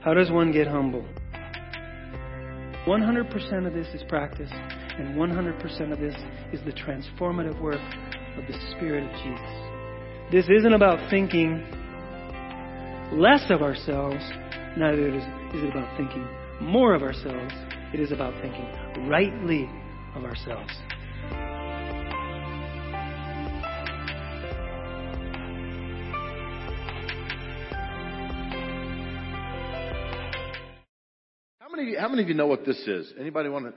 How does one get humble? 100% of this is practice, and 100% of this is the transformative work of the Spirit of Jesus. This isn't about thinking less of ourselves, neither is, is it about thinking more of ourselves. It is about thinking rightly of ourselves. Many, of you know what this is? Anybody want to?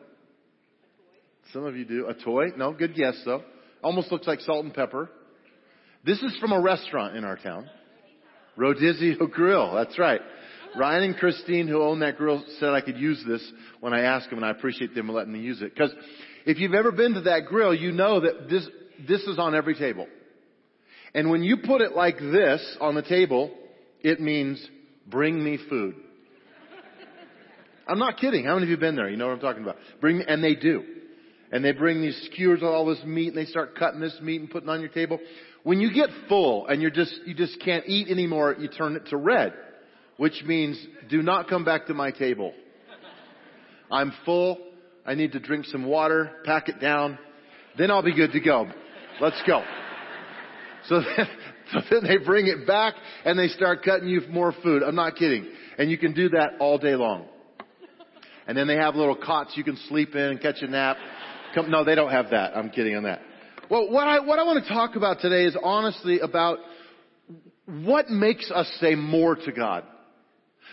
Some of you do. A toy? No, good guess though. Almost looks like salt and pepper. This is from a restaurant in our town. Rodizio Grill. That's right. Ryan and Christine, who own that grill, said I could use this when I asked them, and I appreciate them letting me use it. Because if you've ever been to that grill, you know that this this is on every table. And when you put it like this on the table, it means bring me food. I'm not kidding. How many of you been there? You know what I'm talking about. Bring and they do. And they bring these skewers of all this meat and they start cutting this meat and putting on your table. When you get full and you're just you just can't eat anymore, you turn it to red which means do not come back to my table. I'm full. I need to drink some water, pack it down, then I'll be good to go. Let's go. So then, so then they bring it back and they start cutting you more food. I'm not kidding. And you can do that all day long. And then they have little cots you can sleep in and catch a nap. Come, no, they don't have that. I'm kidding on that. Well, what I, what I want to talk about today is honestly about what makes us say more to God.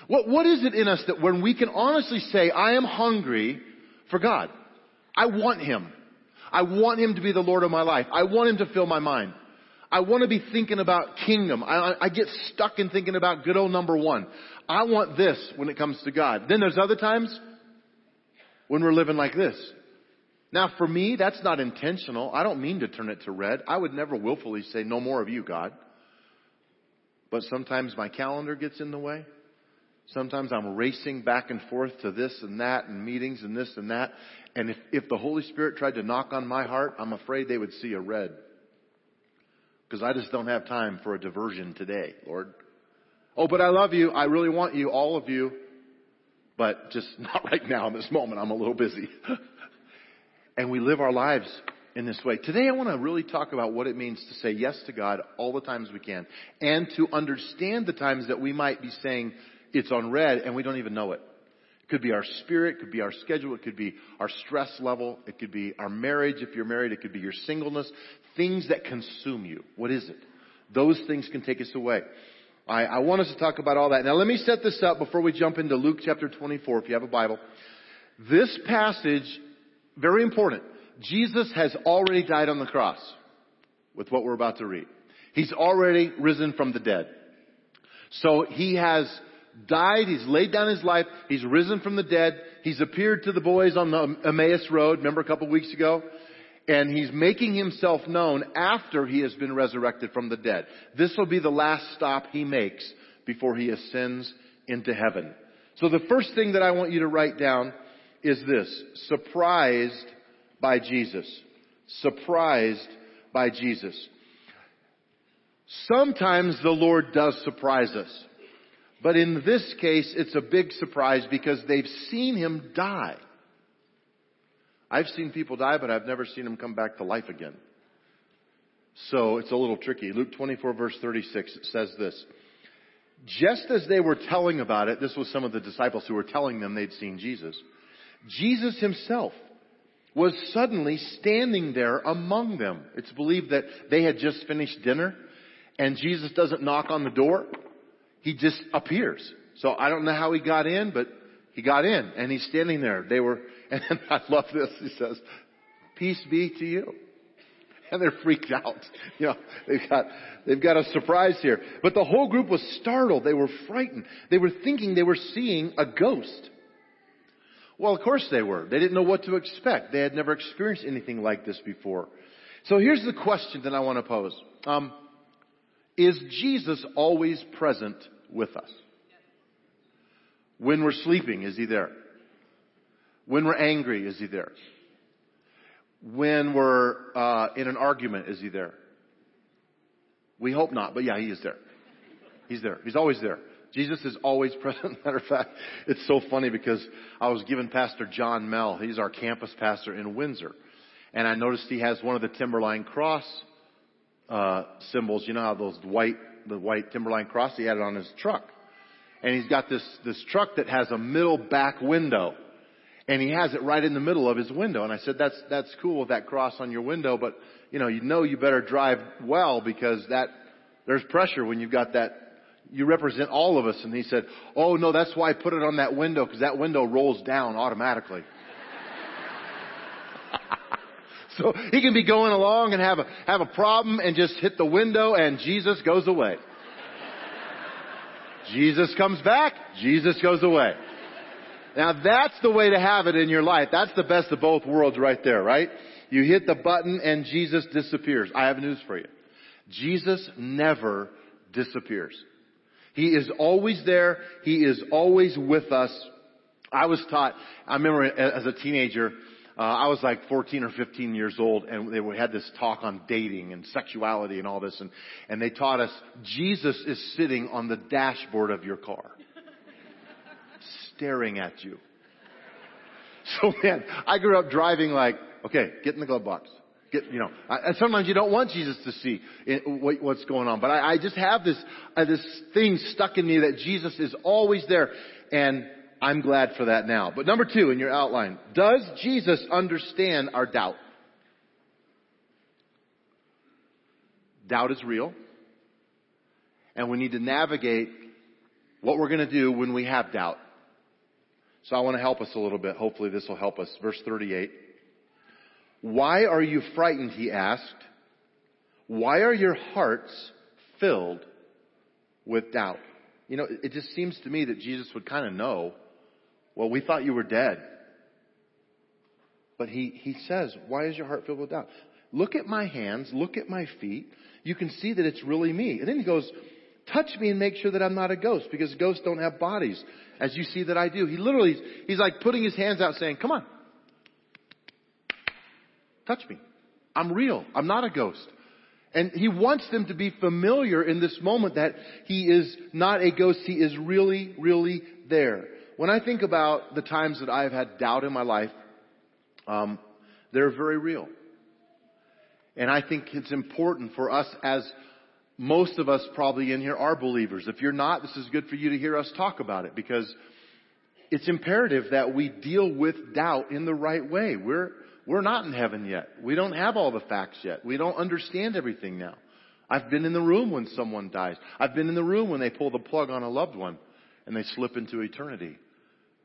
What, what is it in us that when we can honestly say, I am hungry for God. I want Him. I want Him to be the Lord of my life. I want Him to fill my mind. I want to be thinking about kingdom. I, I get stuck in thinking about good old number one. I want this when it comes to God. Then there's other times when we're living like this. Now for me, that's not intentional. I don't mean to turn it to red. I would never willfully say no more of you, God. But sometimes my calendar gets in the way. Sometimes I'm racing back and forth to this and that and meetings and this and that. And if, if the Holy Spirit tried to knock on my heart, I'm afraid they would see a red. Because I just don't have time for a diversion today, Lord. Oh, but I love you. I really want you, all of you. But just not right now in this moment. I'm a little busy. and we live our lives in this way. Today I want to really talk about what it means to say yes to God all the times we can. And to understand the times that we might be saying it's on red and we don't even know it. It could be our spirit, it could be our schedule, it could be our stress level, it could be our marriage if you're married, it could be your singleness, things that consume you. What is it? Those things can take us away. I, I want us to talk about all that. Now let me set this up before we jump into Luke chapter 24 if you have a Bible. This passage, very important. Jesus has already died on the cross with what we're about to read. He's already risen from the dead. So he has died, he's laid down his life, he's risen from the dead, he's appeared to the boys on the Emmaus Road, remember a couple weeks ago? And he's making himself known after he has been resurrected from the dead. This will be the last stop he makes before he ascends into heaven. So the first thing that I want you to write down is this. Surprised by Jesus. Surprised by Jesus. Sometimes the Lord does surprise us. But in this case, it's a big surprise because they've seen him die. I've seen people die, but I've never seen them come back to life again. So it's a little tricky. Luke 24 verse 36 says this. Just as they were telling about it, this was some of the disciples who were telling them they'd seen Jesus. Jesus himself was suddenly standing there among them. It's believed that they had just finished dinner and Jesus doesn't knock on the door he just appears. So I don't know how he got in, but he got in and he's standing there. They were, and I love this. He says, peace be to you. And they're freaked out. You know, they've got, they've got a surprise here. But the whole group was startled. They were frightened. They were thinking they were seeing a ghost. Well, of course they were. They didn't know what to expect. They had never experienced anything like this before. So here's the question that I want to pose. Um, is Jesus always present with us? When we're sleeping, is He there? When we're angry, is He there? When we're uh, in an argument, is He there? We hope not, but yeah, he is there. He's there. He's always there. Jesus is always present. Matter of fact, it's so funny because I was given Pastor John Mell. He's our campus pastor in Windsor. And I noticed he has one of the Timberline cross, uh, symbols. You know how those white, the white Timberline cross, he had it on his truck. And he's got this, this truck that has a middle back window. And he has it right in the middle of his window. And I said, that's, that's cool with that cross on your window, but you know, you know you better drive well because that, there's pressure when you've got that you represent all of us. And he said, Oh no, that's why I put it on that window because that window rolls down automatically. so he can be going along and have a, have a problem and just hit the window and Jesus goes away. Jesus comes back, Jesus goes away. Now that's the way to have it in your life. That's the best of both worlds right there, right? You hit the button and Jesus disappears. I have news for you. Jesus never disappears. He is always there. He is always with us. I was taught, I remember as a teenager, uh, I was like 14 or 15 years old and they had this talk on dating and sexuality and all this and, and they taught us Jesus is sitting on the dashboard of your car. Staring at you. So man, I grew up driving like, okay, get in the glove box. Get, you know, and sometimes you don't want Jesus to see what's going on, but I, I just have this, uh, this thing stuck in me that Jesus is always there, and I'm glad for that now. But number two in your outline, does Jesus understand our doubt? Doubt is real, and we need to navigate what we're going to do when we have doubt. So I want to help us a little bit. Hopefully this will help us. Verse 38. Why are you frightened? He asked. Why are your hearts filled with doubt? You know, it just seems to me that Jesus would kind of know, well, we thought you were dead. But he, he says, why is your heart filled with doubt? Look at my hands, look at my feet. You can see that it's really me. And then he goes, touch me and make sure that I'm not a ghost because ghosts don't have bodies as you see that I do. He literally, he's like putting his hands out saying, come on, Touch me. I'm real. I'm not a ghost. And he wants them to be familiar in this moment that he is not a ghost. He is really, really there. When I think about the times that I've had doubt in my life, um, they're very real. And I think it's important for us as most of us probably in here are believers. If you're not, this is good for you to hear us talk about it because it's imperative that we deal with doubt in the right way. We're, we're not in heaven yet. We don't have all the facts yet. We don't understand everything now. I've been in the room when someone dies. I've been in the room when they pull the plug on a loved one and they slip into eternity.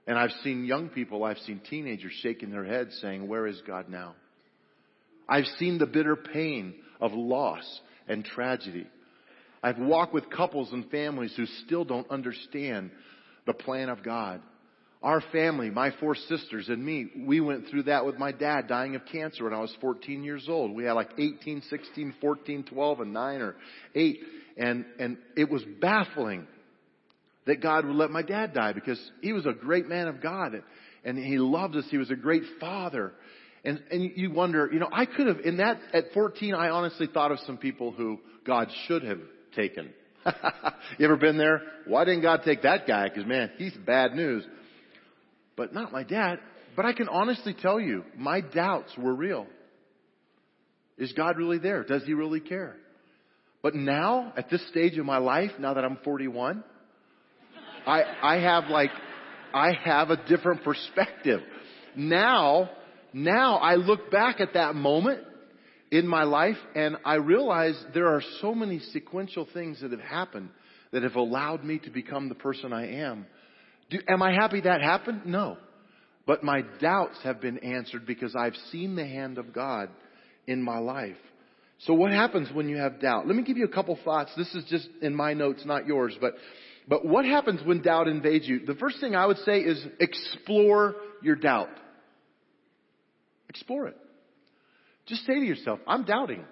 And I've seen young people, I've seen teenagers shaking their heads saying, where is God now? I've seen the bitter pain of loss and tragedy. I've walked with couples and families who still don't understand the plan of God. Our family, my four sisters and me, we went through that with my dad dying of cancer when I was 14 years old. We had like 18, 16, 14, 12, and 9 or 8. And, and it was baffling that God would let my dad die because he was a great man of God and, and he loved us. He was a great father. And, and you wonder, you know, I could have, in that, at 14, I honestly thought of some people who God should have taken. you ever been there? Why didn't God take that guy? Because man, he's bad news but not my dad. But I can honestly tell you, my doubts were real. Is God really there? Does He really care? But now, at this stage of my life, now that I'm 41, I, I have like, I have a different perspective. Now, now I look back at that moment in my life and I realize there are so many sequential things that have happened that have allowed me to become the person I am do, am I happy that happened? No. But my doubts have been answered because I've seen the hand of God in my life. So what happens when you have doubt? Let me give you a couple thoughts. This is just in my notes, not yours, but, but what happens when doubt invades you? The first thing I would say is explore your doubt. Explore it. Just say to yourself, I'm doubting.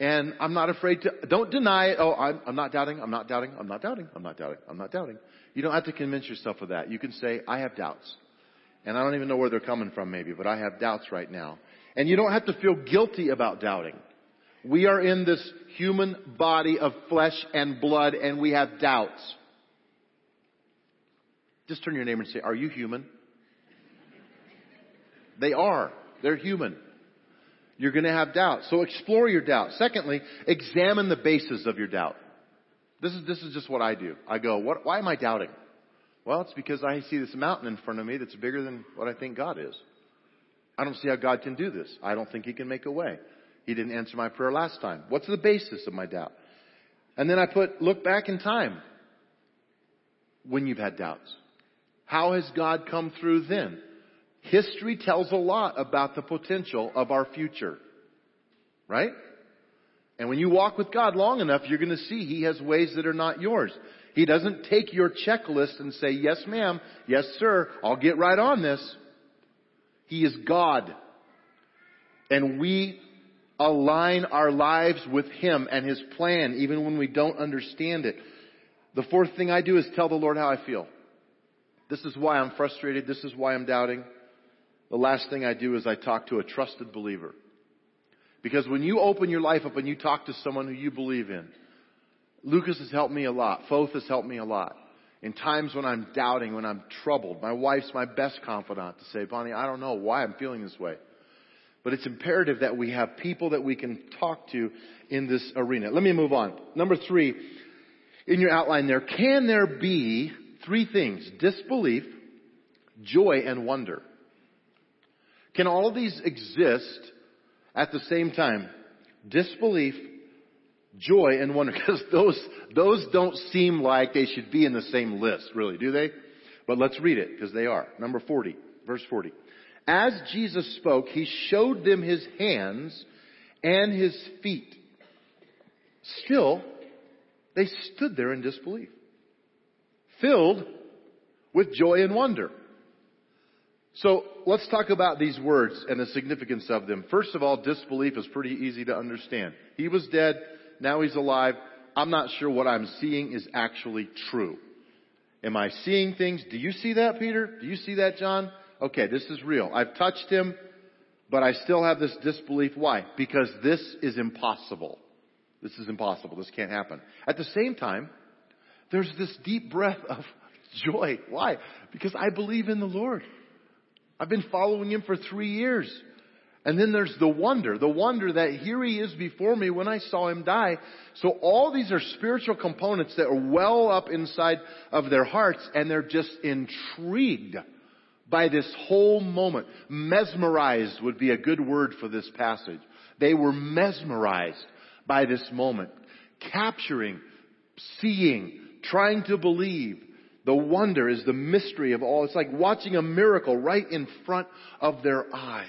And I'm not afraid to, don't deny it. Oh, I'm, I'm not doubting, I'm not doubting, I'm not doubting, I'm not doubting, I'm not doubting. You don't have to convince yourself of that. You can say, I have doubts. And I don't even know where they're coming from maybe, but I have doubts right now. And you don't have to feel guilty about doubting. We are in this human body of flesh and blood and we have doubts. Just turn your neighbor and say, Are you human? They are. They're human. You're going to have doubt. So explore your doubt. Secondly, examine the basis of your doubt. This is, this is just what I do. I go, what, why am I doubting? Well, it's because I see this mountain in front of me that's bigger than what I think God is. I don't see how God can do this. I don't think He can make a way. He didn't answer my prayer last time. What's the basis of my doubt? And then I put, look back in time when you've had doubts. How has God come through then? History tells a lot about the potential of our future. Right? And when you walk with God long enough, you're going to see He has ways that are not yours. He doesn't take your checklist and say, yes ma'am, yes sir, I'll get right on this. He is God. And we align our lives with Him and His plan even when we don't understand it. The fourth thing I do is tell the Lord how I feel. This is why I'm frustrated. This is why I'm doubting. The last thing I do is I talk to a trusted believer. Because when you open your life up and you talk to someone who you believe in, Lucas has helped me a lot. Foth has helped me a lot. In times when I'm doubting, when I'm troubled, my wife's my best confidant to say, Bonnie, I don't know why I'm feeling this way. But it's imperative that we have people that we can talk to in this arena. Let me move on. Number three, in your outline there, can there be three things? Disbelief, joy, and wonder. Can all of these exist at the same time? Disbelief, joy, and wonder. Because those, those don't seem like they should be in the same list, really, do they? But let's read it, because they are. Number 40, verse 40. As Jesus spoke, he showed them his hands and his feet. Still, they stood there in disbelief, filled with joy and wonder. So let's talk about these words and the significance of them. First of all, disbelief is pretty easy to understand. He was dead, now he's alive. I'm not sure what I'm seeing is actually true. Am I seeing things? Do you see that, Peter? Do you see that, John? okay, this is real. I've touched him, but I still have this disbelief. Why? Because this is impossible. This is impossible. This can't happen. At the same time, there's this deep breath of joy. Why? Because I believe in the Lord. I've been following him for three years. And then there's the wonder, the wonder that here he is before me when I saw him die. So all these are spiritual components that are well up inside of their hearts and they're just intrigued by this whole moment. Mesmerized would be a good word for this passage. They were mesmerized by this moment, capturing, seeing, trying to believe. The wonder is the mystery of all. It's like watching a miracle right in front of their eyes.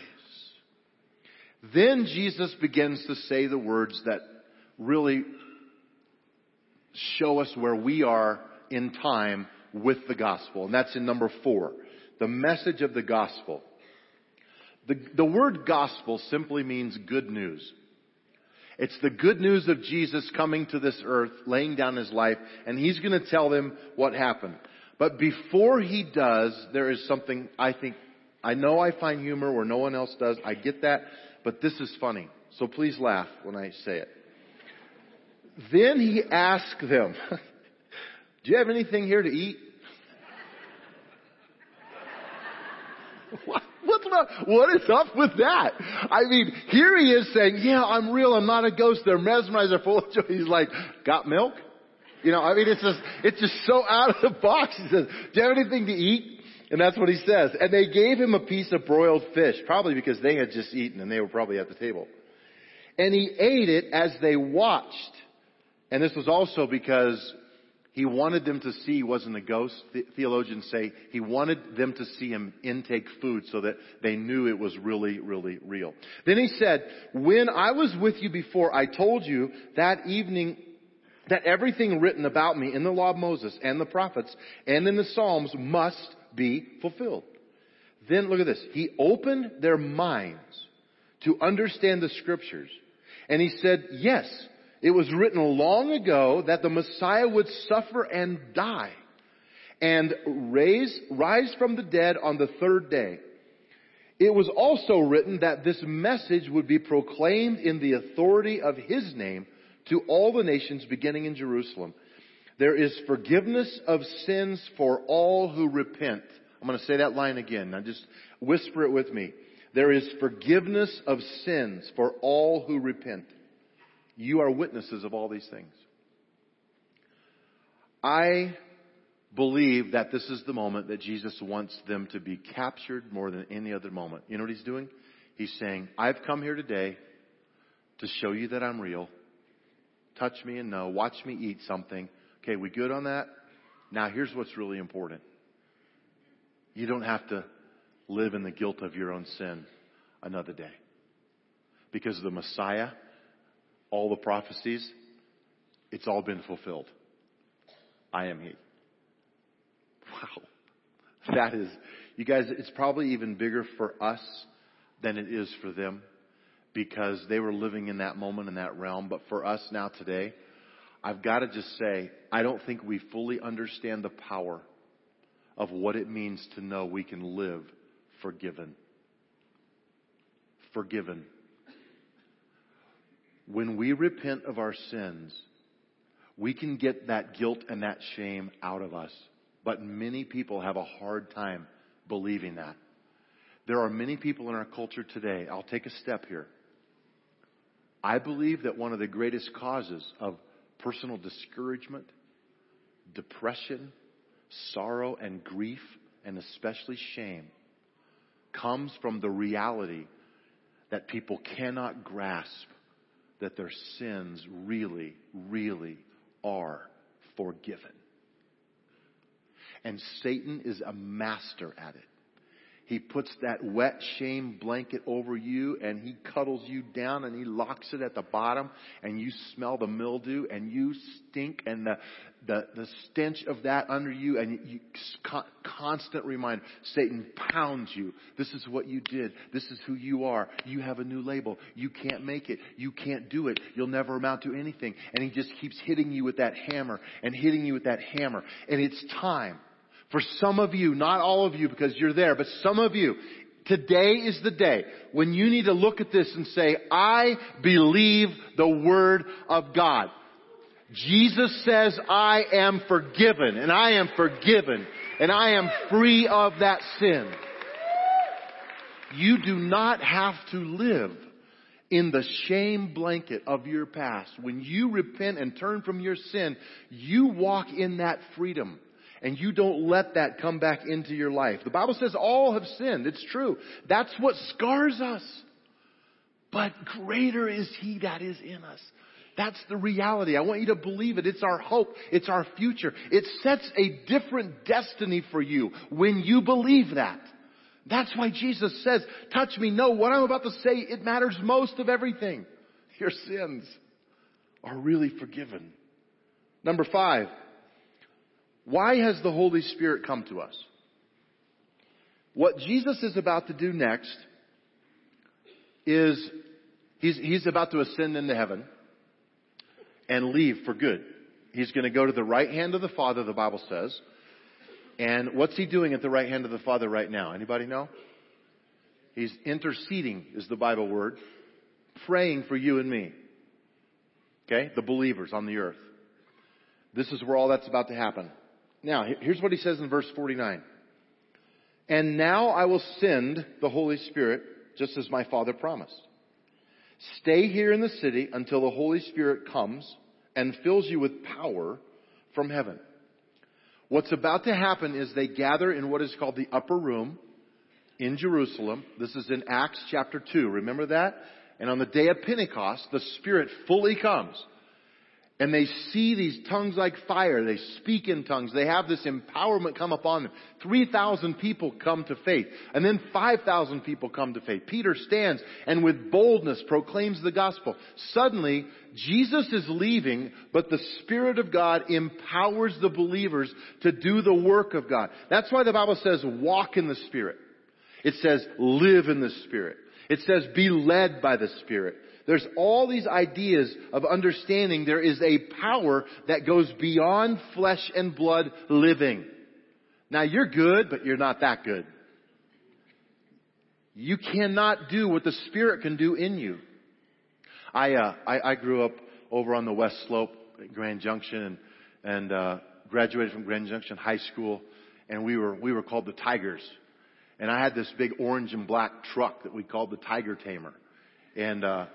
Then Jesus begins to say the words that really show us where we are in time with the gospel. And that's in number four the message of the gospel. The, the word gospel simply means good news. It's the good news of Jesus coming to this earth, laying down his life, and he's going to tell them what happened. But before he does, there is something I think, I know I find humor where no one else does. I get that, but this is funny. So please laugh when I say it. Then he asked them, do you have anything here to eat? What, What is up with that? I mean, here he is saying, yeah, I'm real. I'm not a ghost. They're mesmerized. They're full of joy. He's like, got milk? You know, I mean, it's just, it's just so out of the box. He says, do you have anything to eat? And that's what he says. And they gave him a piece of broiled fish, probably because they had just eaten and they were probably at the table. And he ate it as they watched. And this was also because he wanted them to see he wasn't a ghost. The- theologians say he wanted them to see him intake food so that they knew it was really, really real. Then he said, when I was with you before, I told you that evening that everything written about me in the law of Moses and the prophets and in the Psalms must be fulfilled. Then look at this. He opened their minds to understand the scriptures. And he said, yes, it was written long ago that the Messiah would suffer and die and raise, rise from the dead on the third day. It was also written that this message would be proclaimed in the authority of his name to all the nations beginning in Jerusalem. There is forgiveness of sins for all who repent. I'm going to say that line again. Now just whisper it with me. There is forgiveness of sins for all who repent. You are witnesses of all these things. I believe that this is the moment that Jesus wants them to be captured more than any other moment. You know what he's doing? He's saying, I've come here today to show you that I'm real. Touch me and know. Watch me eat something. Okay, we good on that? Now here's what's really important. You don't have to live in the guilt of your own sin another day. Because the Messiah, all the prophecies, it's all been fulfilled. I am He. Wow. That is, you guys, it's probably even bigger for us than it is for them because they were living in that moment in that realm. But for us now today, I've got to just say, I don't think we fully understand the power of what it means to know we can live forgiven. Forgiven. When we repent of our sins, we can get that guilt and that shame out of us. But many people have a hard time believing that. There are many people in our culture today. I'll take a step here. I believe that one of the greatest causes of personal discouragement, depression, sorrow, and grief, and especially shame, comes from the reality that people cannot grasp that their sins really, really are forgiven. And Satan is a master at it. He puts that wet shame blanket over you and he cuddles you down and he locks it at the bottom and you smell the mildew and you stink and the, the, the stench of that under you and you, constant reminder. Satan pounds you. This is what you did. This is who you are. You have a new label. You can't make it. You can't do it. You'll never amount to anything. And he just keeps hitting you with that hammer and hitting you with that hammer. And it's time for some of you, not all of you because you're there, but some of you, today is the day when you need to look at this and say, I believe the Word of God. Jesus says, I am forgiven, and I am forgiven, and I am free of that sin. You do not have to live in the shame blanket of your past. When you repent and turn from your sin, you walk in that freedom and you don't let that come back into your life. The Bible says all have sinned. It's true. That's what scars us. But greater is He that is in us. That's the reality. I want you to believe it. It's our hope. It's our future. It sets a different destiny for you when you believe that. That's why Jesus says, touch me. No, what I'm about to say, it matters most of everything. Your sins are really forgiven. Number five, why has the Holy Spirit come to us? What Jesus is about to do next is he's, he's about to ascend into heaven and leave for good. He's going to go to the right hand of the Father, the Bible says. And what's he doing at the right hand of the Father right now? Anybody know? He's interceding, is the Bible word, praying for you and me. Okay? The believers on the earth. This is where all that's about to happen. Now, here's what he says in verse 49. And now I will send the Holy Spirit just as my Father promised. Stay here in the city until the Holy Spirit comes and fills you with power from heaven. What's about to happen is they gather in what is called the upper room in Jerusalem. This is in Acts chapter 2. Remember that? And on the day of Pentecost, the Spirit fully comes and they see these tongues like fire. They speak in tongues. They have this empowerment come upon them. 3,000 people come to faith. And then 5,000 people come to faith. Peter stands and with boldness proclaims the gospel. Suddenly, Jesus is leaving, but the Spirit of God empowers the believers to do the work of God. That's why the Bible says walk in the Spirit. It says live in the Spirit. It says be led by the Spirit. There's all these ideas of understanding there is a power that goes beyond flesh and blood living. Now you're good, but you're not that good. You cannot do what the Spirit can do in you. I, uh, I, I grew up over on the West Slope at Grand Junction and, and, uh, graduated from Grand Junction High School and we were, we were called the Tigers. And I had this big orange and black truck that we called the Tiger Tamer. And, uh,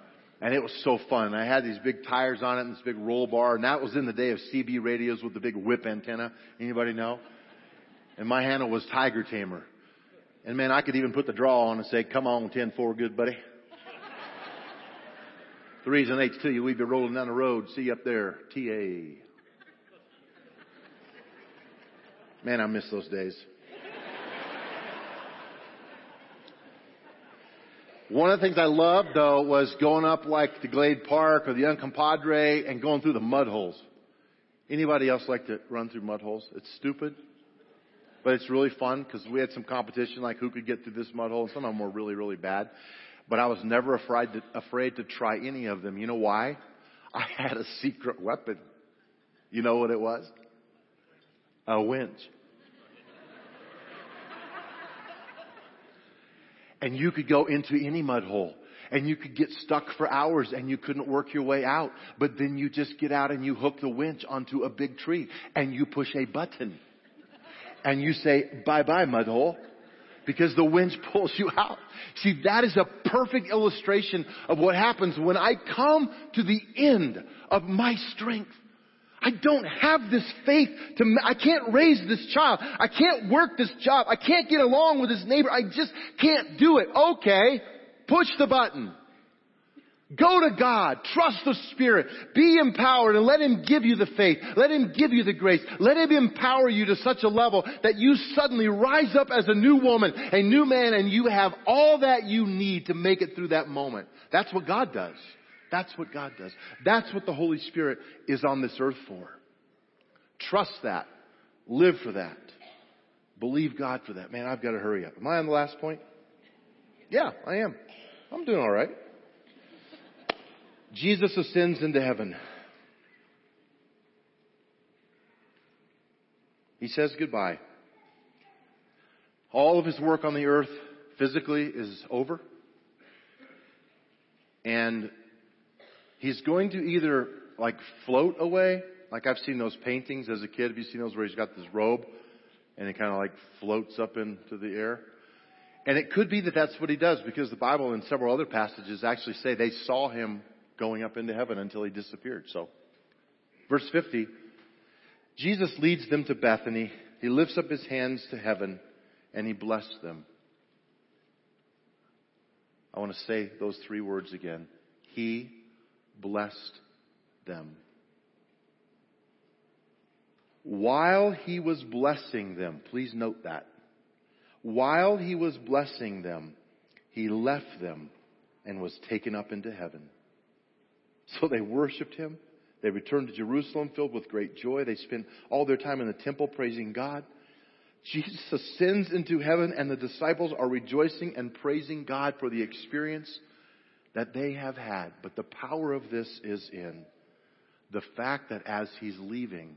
and it was so fun. I had these big tires on it and this big roll bar, and that was in the day of CB radios with the big whip antenna. Anybody know? And my handle was Tiger Tamer. And man, I could even put the draw on and say, come on, 10-4, good buddy. Threes and eights to you. We'd be rolling down the road. See you up there. TA. Man, I miss those days. One of the things I loved though was going up like the Glade Park or the Young Compadre and going through the mud holes. Anybody else like to run through mud holes? It's stupid, but it's really fun because we had some competition like who could get through this mud hole. Some of them were really, really bad, but I was never afraid to, afraid to try any of them. You know why? I had a secret weapon. You know what it was? A winch. And you could go into any mud hole and you could get stuck for hours and you couldn't work your way out. But then you just get out and you hook the winch onto a big tree and you push a button and you say, bye bye mud hole because the winch pulls you out. See, that is a perfect illustration of what happens when I come to the end of my strength. I don't have this faith to, I can't raise this child. I can't work this job. I can't get along with this neighbor. I just can't do it. Okay. Push the button. Go to God. Trust the Spirit. Be empowered and let Him give you the faith. Let Him give you the grace. Let Him empower you to such a level that you suddenly rise up as a new woman, a new man, and you have all that you need to make it through that moment. That's what God does. That's what God does. That's what the Holy Spirit is on this earth for. Trust that. Live for that. Believe God for that. Man, I've got to hurry up. Am I on the last point? Yeah, I am. I'm doing all right. Jesus ascends into heaven. He says goodbye. All of his work on the earth physically is over. And he's going to either like float away, like I've seen those paintings as a kid. Have you seen those where he's got this robe and it kind of like floats up into the air? And it could be that that's what he does because the Bible and several other passages actually say they saw him going up into heaven until he disappeared. So, verse 50, Jesus leads them to Bethany. He lifts up his hands to heaven and he blessed them. I want to say those three words again. He blessed them. While he was blessing them, please note that. While he was blessing them, he left them and was taken up into heaven. So they worshiped him. They returned to Jerusalem filled with great joy. They spent all their time in the temple praising God. Jesus ascends into heaven and the disciples are rejoicing and praising God for the experience that they have had. But the power of this is in the fact that as he's leaving,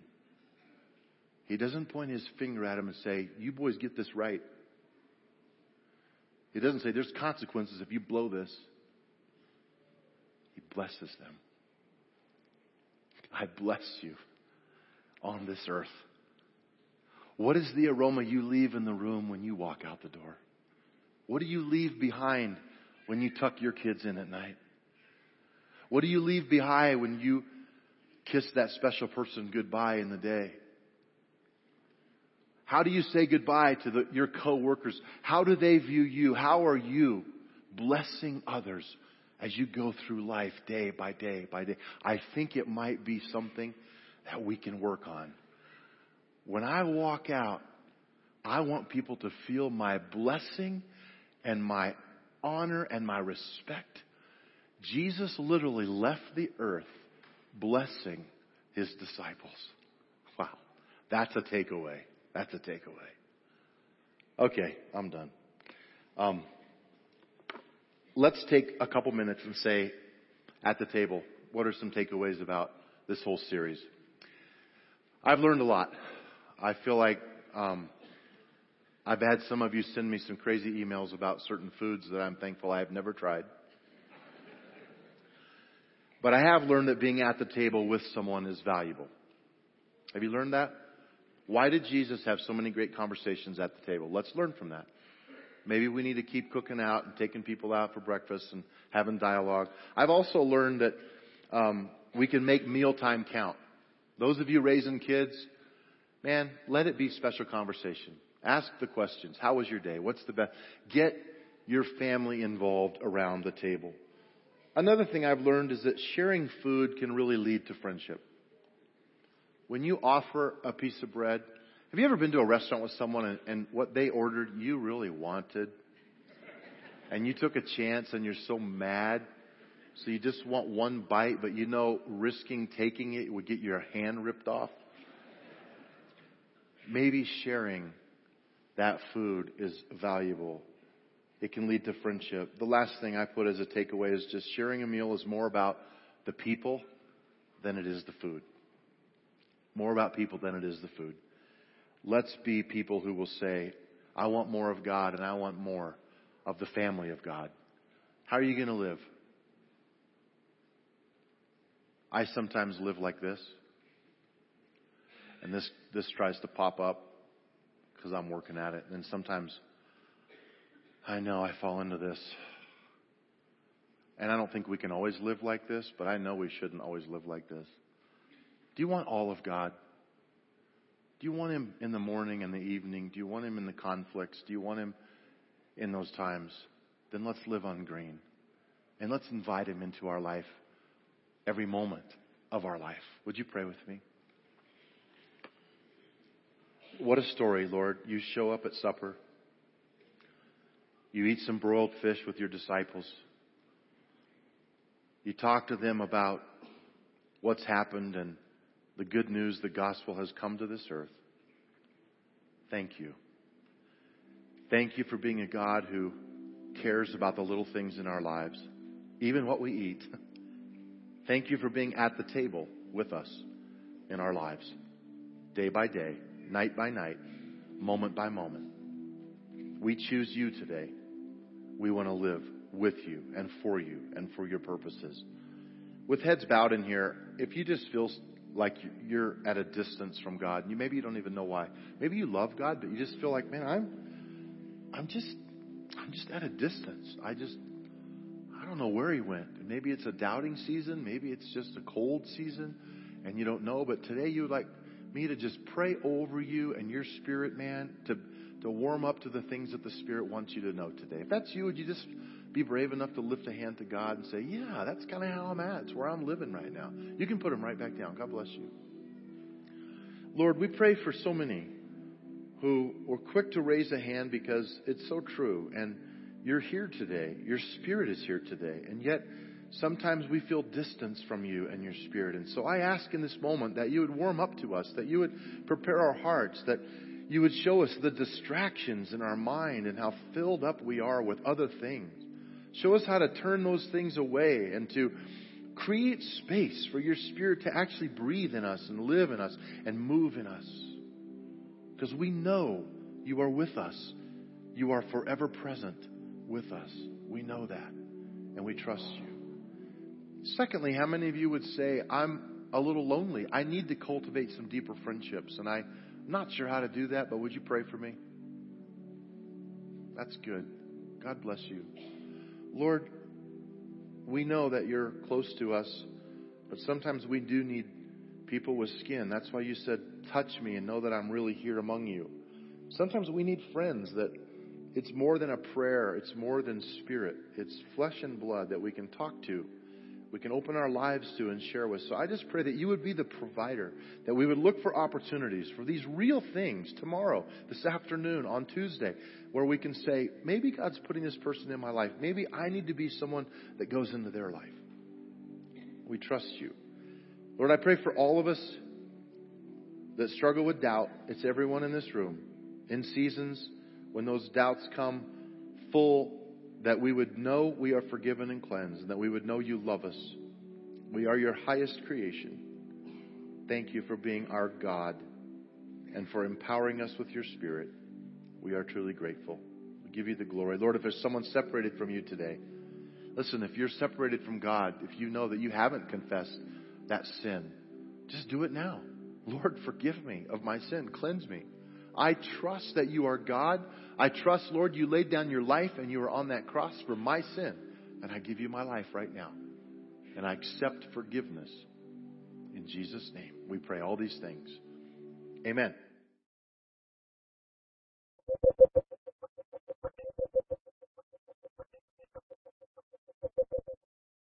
he doesn't point his finger at him and say, You boys get this right. He doesn't say, There's consequences if you blow this. He blesses them. I bless you on this earth. What is the aroma you leave in the room when you walk out the door? What do you leave behind when you tuck your kids in at night? What do you leave behind when you kiss that special person goodbye in the day? How do you say goodbye to the, your coworkers? How do they view you? How are you blessing others as you go through life day by day by day? I think it might be something that we can work on. When I walk out, I want people to feel my blessing and my honor and my respect. Jesus literally left the earth blessing his disciples. Wow. That's a takeaway. That's a takeaway. Okay, I'm done. Um, let's take a couple minutes and say at the table, what are some takeaways about this whole series? I've learned a lot. I feel like um, I've had some of you send me some crazy emails about certain foods that I'm thankful I have never tried. But I have learned that being at the table with someone is valuable. Have you learned that? Why did Jesus have so many great conversations at the table? Let's learn from that. Maybe we need to keep cooking out and taking people out for breakfast and having dialogue. I've also learned that um, we can make mealtime count. Those of you raising kids, man, let it be special conversation. Ask the questions. How was your day? What's the best? Get your family involved around the table. Another thing I've learned is that sharing food can really lead to friendship. When you offer a piece of bread, have you ever been to a restaurant with someone and, and what they ordered you really wanted? And you took a chance and you're so mad so you just want one bite, but you know risking taking it would get your hand ripped off. Maybe sharing that food is valuable. It can lead to friendship. The last thing I put as a takeaway is just sharing a meal is more about the people than it is the food. More about people than it is the food. Let's be people who will say, I want more of God and I want more of the family of God. How are you going to live? I sometimes live like this. And this, this tries to pop up because I'm working at it. And sometimes I know I fall into this. And I don't think we can always live like this, but I know we shouldn't always live like this. Do you want all of God? Do you want Him in the morning and the evening? Do you want Him in the conflicts? Do you want Him in those times? Then let's live on green. And let's invite Him into our life every moment of our life. Would you pray with me? What a story, Lord. You show up at supper. You eat some broiled fish with your disciples. You talk to them about what's happened and the good news the gospel has come to this earth. Thank you. Thank you for being a God who cares about the little things in our lives, even what we eat. Thank you for being at the table with us in our lives, day by day, night by night, moment by moment. We choose you today. We want to live with you and for you and for your purposes. With heads bowed in here, if you just feel like you're at a distance from God, and you maybe you don't even know why. Maybe you love God, but you just feel like, man, I'm, I'm just, I'm just at a distance. I just, I don't know where he went. Maybe it's a doubting season. Maybe it's just a cold season and you don't know. But today you like me to just pray over you and your spirit, man, to, to warm up to the things that the Spirit wants you to know today. If that's you, would you just be brave enough to lift a hand to God and say, Yeah, that's kind of how I'm at. It's where I'm living right now. You can put them right back down. God bless you. Lord, we pray for so many who were quick to raise a hand because it's so true. And you're here today. Your spirit is here today. And yet, sometimes we feel distance from you and your spirit. And so I ask in this moment that you would warm up to us, that you would prepare our hearts, that you would show us the distractions in our mind and how filled up we are with other things. Show us how to turn those things away and to create space for your spirit to actually breathe in us and live in us and move in us. Because we know you are with us. You are forever present with us. We know that, and we trust you. Secondly, how many of you would say, I'm a little lonely? I need to cultivate some deeper friendships, and I'm not sure how to do that, but would you pray for me? That's good. God bless you. Lord, we know that you're close to us, but sometimes we do need people with skin. That's why you said, touch me and know that I'm really here among you. Sometimes we need friends that it's more than a prayer. It's more than spirit. It's flesh and blood that we can talk to. We can open our lives to and share with. So I just pray that you would be the provider, that we would look for opportunities for these real things tomorrow, this afternoon, on Tuesday, where we can say, maybe God's putting this person in my life. Maybe I need to be someone that goes into their life. We trust you. Lord, I pray for all of us that struggle with doubt. It's everyone in this room, in seasons when those doubts come full, that we would know we are forgiven and cleansed, and that we would know you love us. We are your highest creation. Thank you for being our God and for empowering us with your Spirit. We are truly grateful. We give you the glory. Lord, if there's someone separated from you today, listen, if you're separated from God, if you know that you haven't confessed that sin, just do it now. Lord, forgive me of my sin. Cleanse me. I trust that you are God. I trust, Lord, you laid down your life and you were on that cross for my sin. And I give you my life right now. And I accept forgiveness. In Jesus' name, we pray all these things. Amen.